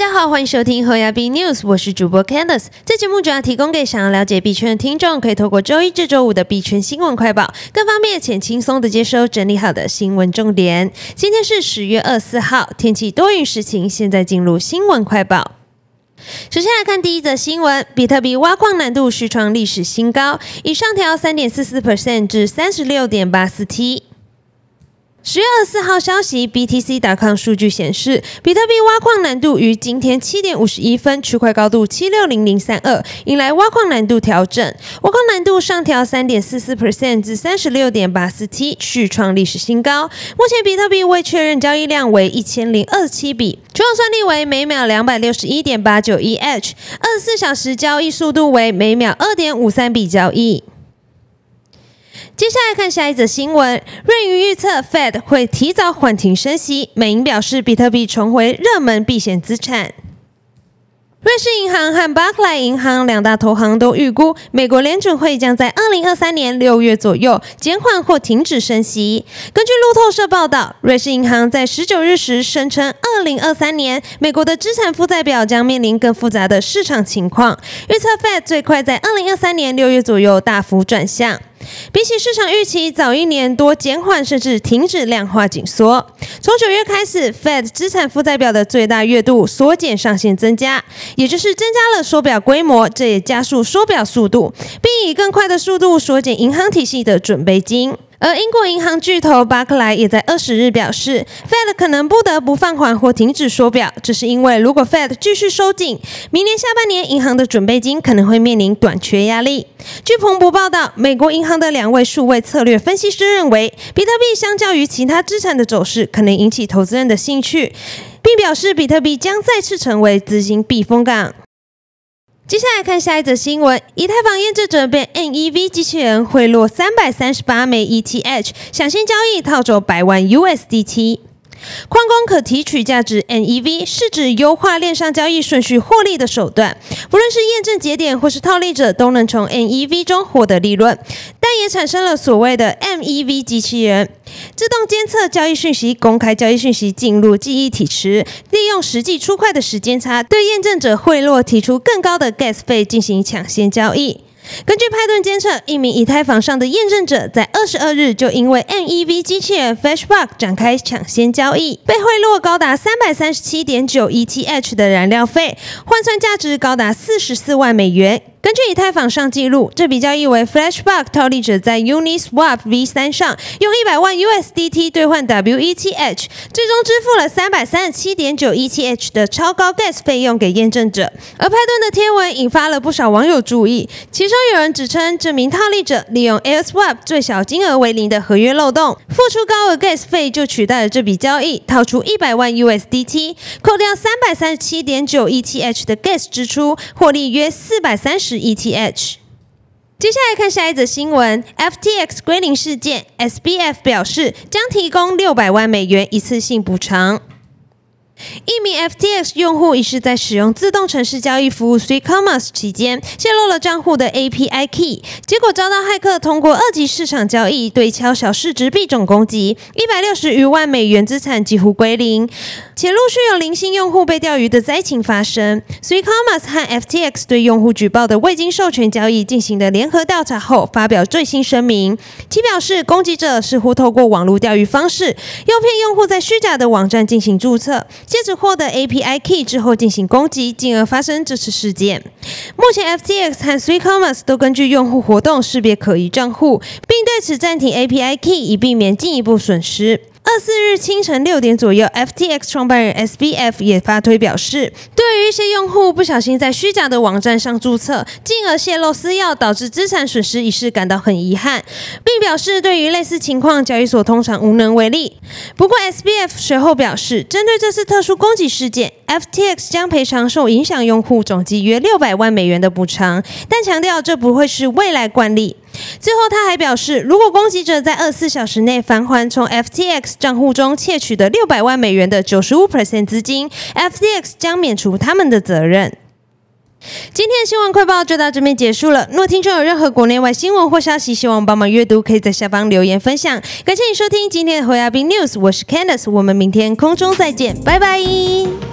大家好，欢迎收听侯亚币 News，我是主播 Candice。这节目主要提供给想要了解币圈的听众，可以透过周一至周五的币圈新闻快报，更方便且轻松的接收整理好的新闻重点。今天是十月二十四号，天气多云时晴。现在进入新闻快报。首先来看第一则新闻，比特币挖矿难度续创历史新高，已上调三点四四 percent 至三十六点八四 T。十月二十四号消息，BTC.com 数据显示，比特币挖矿难度于今天七点五十一分，区块高度七六零零三二，引来挖矿难度调整，挖矿难度上调三点四四 percent 至三十六点八四 T，续创历史新高。目前比特币未确认交易量为一千零二十七笔，主要算力为每秒两百六十一点八九 EH，二十四小时交易速度为每秒二点五三笔交易。接下来看下一则新闻，瑞银预测 Fed 会提早缓停升息，美银表示比特币重回热门避险资产。瑞士银行和巴克莱银行两大投行都预估，美国联准会将在二零二三年六月左右减缓或停止升息。根据路透社报道，瑞士银行在十九日时声称，二零二三年美国的资产负债表将面临更复杂的市场情况，预测 Fed 最快在二零二三年六月左右大幅转向。比起市场预期早一年多减缓甚至停止量化紧缩，从九月开始，Fed 资产负债表的最大月度缩减上限增加，也就是增加了缩表规模，这也加速缩表速度，并以更快的速度缩减银行体系的准备金。而英国银行巨头巴克莱也在二十日表示，Fed 可能不得不放缓或停止缩表，这是因为如果 Fed 继续收紧，明年下半年银行的准备金可能会面临短缺压力。据彭博报道，美国银行的两位数位策略分析师认为，比特币相较于其他资产的走势可能引起投资人的兴趣，并表示比特币将再次成为资金避风港。接下来看下一则新闻：以太坊验证者被 NEV 机器人贿赂三百三十八枚 ETH，抢先交易套走百万 USDT。矿工可提取价值 NEV，是指优化链上交易顺序获利的手段。不论是验证节点或是套利者，都能从 NEV 中获得利润。但也产生了所谓的 MEV 机器人，自动监测交易讯息，公开交易讯息进入记忆体池，利用实际出块的时间差，对验证者贿赂提出更高的 gas 费进行抢先交易。根据派顿监测，一名以太坊上的验证者在二十二日就因为 MEV 机器人 Flashback 展开抢先交易，被贿赂高达三百三十七点九 ETH 的燃料费，换算价值高达四十四万美元。根据以太坊上记录，这笔交易为 Flashback 套利者在 Uniswap V3 上用一百万 USDT 兑换 WETH，最终支付了三百三十七点九 ETH 的超高 Gas 费用给验证者。而派顿的贴文引发了不少网友注意，其中有人指称这名套利者利用 AirSwap 最小金额为零的合约漏洞，付出高额 Gas 费就取代了这笔交易，套出一百万 USDT，扣掉三百三十七点九 ETH 的 Gas 支出，获利约四百三十。是 ETH。接下来看下一则新闻：FTX 归零事件，SBF 表示将提供六百万美元一次性补偿。一名 FTX 用户疑似在使用自动城市交易服务 Three Commerce 期间，泄露了账户的 API key，结果遭到骇客通过二级市场交易对敲小市值币种攻击，一百六十余万美元资产几乎归零，且陆续有零星用户被钓鱼的灾情发生。Three Commerce 和 FTX 对用户举报的未经授权交易进行的联合调查后，发表最新声明，其表示攻击者似乎透过网络钓鱼方式，诱骗用户在虚假的网站进行注册。接着获得 API key 之后进行攻击，进而发生这次事件。目前 FTX 和 Three Commerce 都根据用户活动识别可疑账户，并对此暂停 API key，以避免进一步损失。二四日清晨六点左右，FTX 创办人 SBF 也发推表示，对于一些用户不小心在虚假的网站上注册，进而泄露私钥，导致资产损失一事感到很遗憾，并表示对于类似情况，交易所通常无能为力。不过 SBF 随后表示，针对这次特殊攻击事件，FTX 将赔偿受影响用户总计约六百万美元的补偿，但强调这不会是未来惯例。最后，他还表示，如果攻击者在二十四小时内返还从 FTX 账户中窃取的六百万美元的九十五 percent 资金，FTX 将免除他们的责任。今天的新闻快报就到这边结束了。若听众有任何国内外新闻或消息，希望帮忙阅读，可以在下方留言分享。感谢你收听今天的侯亚斌 News，我是 Candice，我们明天空中再见，拜拜。